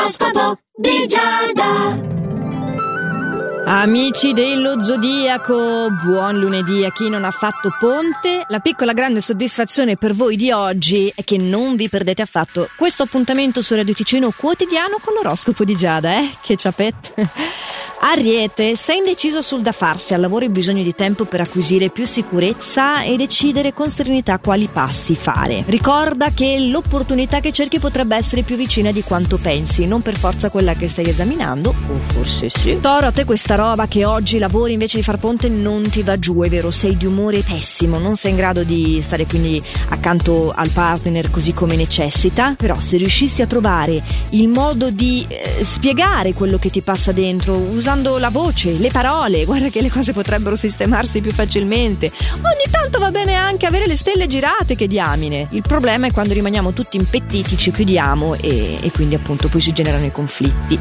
L'oroscopo di Giada. Amici dello Zodiaco, buon lunedì a chi non ha fatto ponte. La piccola grande soddisfazione per voi di oggi è che non vi perdete affatto questo appuntamento su Radio Ticino quotidiano con l'oroscopo di Giada, eh? Che ciapette! Ariete, sei indeciso sul da farsi, al lavoro hai bisogno di tempo per acquisire più sicurezza e decidere con serenità quali passi fare. Ricorda che l'opportunità che cerchi potrebbe essere più vicina di quanto pensi, non per forza quella che stai esaminando, o forse sì. Toro, a te questa roba che oggi lavori invece di far ponte non ti va giù, è vero, sei di umore pessimo, non sei in grado di stare quindi accanto al partner così come necessita, però se riuscissi a trovare il modo di eh, spiegare quello che ti passa dentro, usare usando la voce, le parole, guarda che le cose potrebbero sistemarsi più facilmente. Ogni tanto va bene anche avere le stelle girate, che diamine. Il problema è quando rimaniamo tutti impettiti, ci chiudiamo e, e quindi appunto poi si generano i conflitti.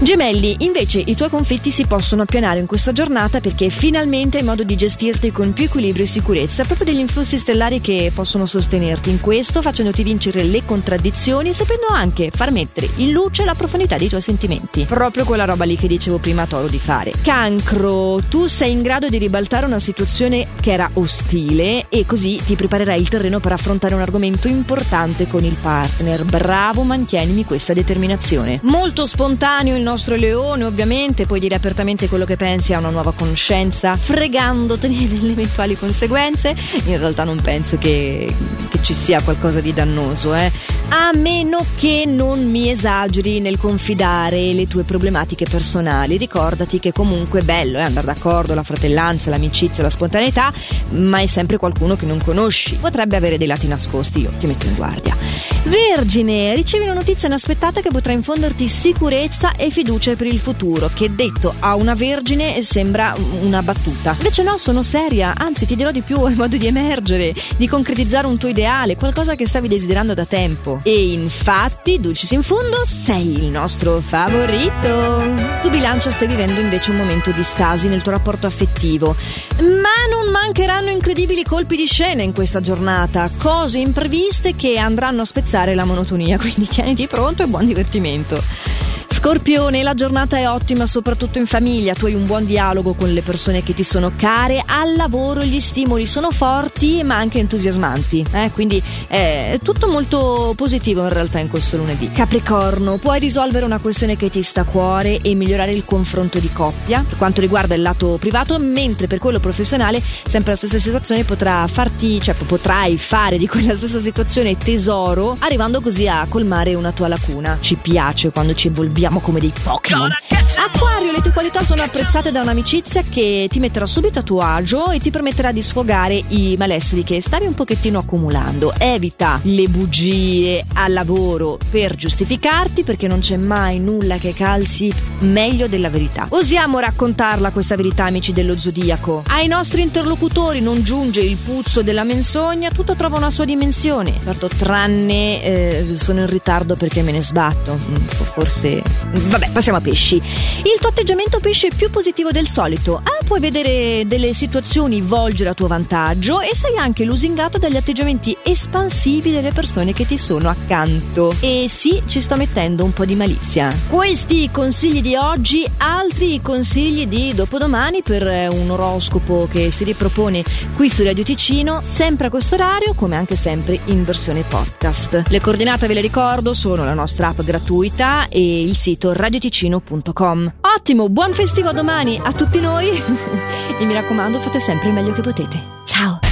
Gemelli, invece i tuoi conflitti si possono appianare in questa giornata perché finalmente hai modo di gestirti con più equilibrio e sicurezza, proprio degli influssi stellari che possono sostenerti in questo, facendoti vincere le contraddizioni e sapendo anche far mettere in luce la profondità dei tuoi sentimenti. Proprio quella roba lì che dicevo prima prima Toro di fare. Cancro, tu sei in grado di ribaltare una situazione che era ostile e così ti preparerai il terreno per affrontare un argomento importante con il partner. Bravo, mantienimi questa determinazione. Molto spontaneo il nostro leone, ovviamente, puoi dire apertamente quello che pensi a una nuova conoscenza, fregandotene delle eventuali conseguenze. In realtà non penso che, che ci sia qualcosa di dannoso, eh. A meno che non mi esageri nel confidare le tue problematiche personali ricordati che comunque è bello eh, andare d'accordo, la fratellanza, l'amicizia, la spontaneità, ma è sempre qualcuno che non conosci. Potrebbe avere dei lati nascosti, io ti metto in guardia. Vergine, ricevi una notizia inaspettata che potrà infonderti sicurezza e fiducia per il futuro, che detto a una vergine sembra una battuta. Invece no, sono seria, anzi ti dirò di più, è modo di emergere, di concretizzare un tuo ideale, qualcosa che stavi desiderando da tempo. E infatti, Dulcis in fondo, sei il nostro favorito. Tu bilancia stai vivendo invece un momento di stasi nel tuo rapporto affettivo. Ma non mancheranno incredibili colpi di scena in questa giornata, cose impreviste che andranno a spezzare la monotonia, quindi tieniti pronto e buon divertimento. Scorpione, la giornata è ottima soprattutto in famiglia, tu hai un buon dialogo con le persone che ti sono care, al lavoro gli stimoli sono forti ma anche entusiasmanti, eh? quindi è tutto molto positivo in realtà in questo lunedì. Capricorno, puoi risolvere una questione che ti sta a cuore e migliorare il confronto di coppia per quanto riguarda il lato privato, mentre per quello professionale sempre la stessa situazione potrà farti, cioè potrai fare di quella stessa situazione tesoro, arrivando così a colmare una tua lacuna. Ci piace quando ci evolviamo come dei Pokémon. Acquario, le tue qualità sono apprezzate da un'amicizia che ti metterà subito a tuo agio e ti permetterà di sfogare i malesseri che stavi un pochettino accumulando. Evita le bugie al lavoro per giustificarti perché non c'è mai nulla che calzi meglio della verità. Osiamo raccontarla questa verità, amici dello zodiaco. Ai nostri interlocutori non giunge il puzzo della menzogna, tutto trova una sua dimensione. Certo, tranne eh, sono in ritardo perché me ne sbatto. Mm, forse Vabbè, passiamo a pesci. Il tuo pesce è più positivo del solito. Ah, puoi vedere delle situazioni volgere a tuo vantaggio e sei anche lusingato dagli atteggiamenti espansivi delle persone che ti sono accanto. E sì, ci sto mettendo un po' di malizia. Questi i consigli di oggi, altri consigli di dopodomani per un oroscopo che si ripropone qui su Radio Ticino, sempre a questo orario, come anche sempre in versione podcast. Le coordinate ve le ricordo, sono la nostra app gratuita e il sito radioticino.com. Ottimo, buon festivo a domani a tutti noi e mi raccomando fate sempre il meglio che potete. Ciao!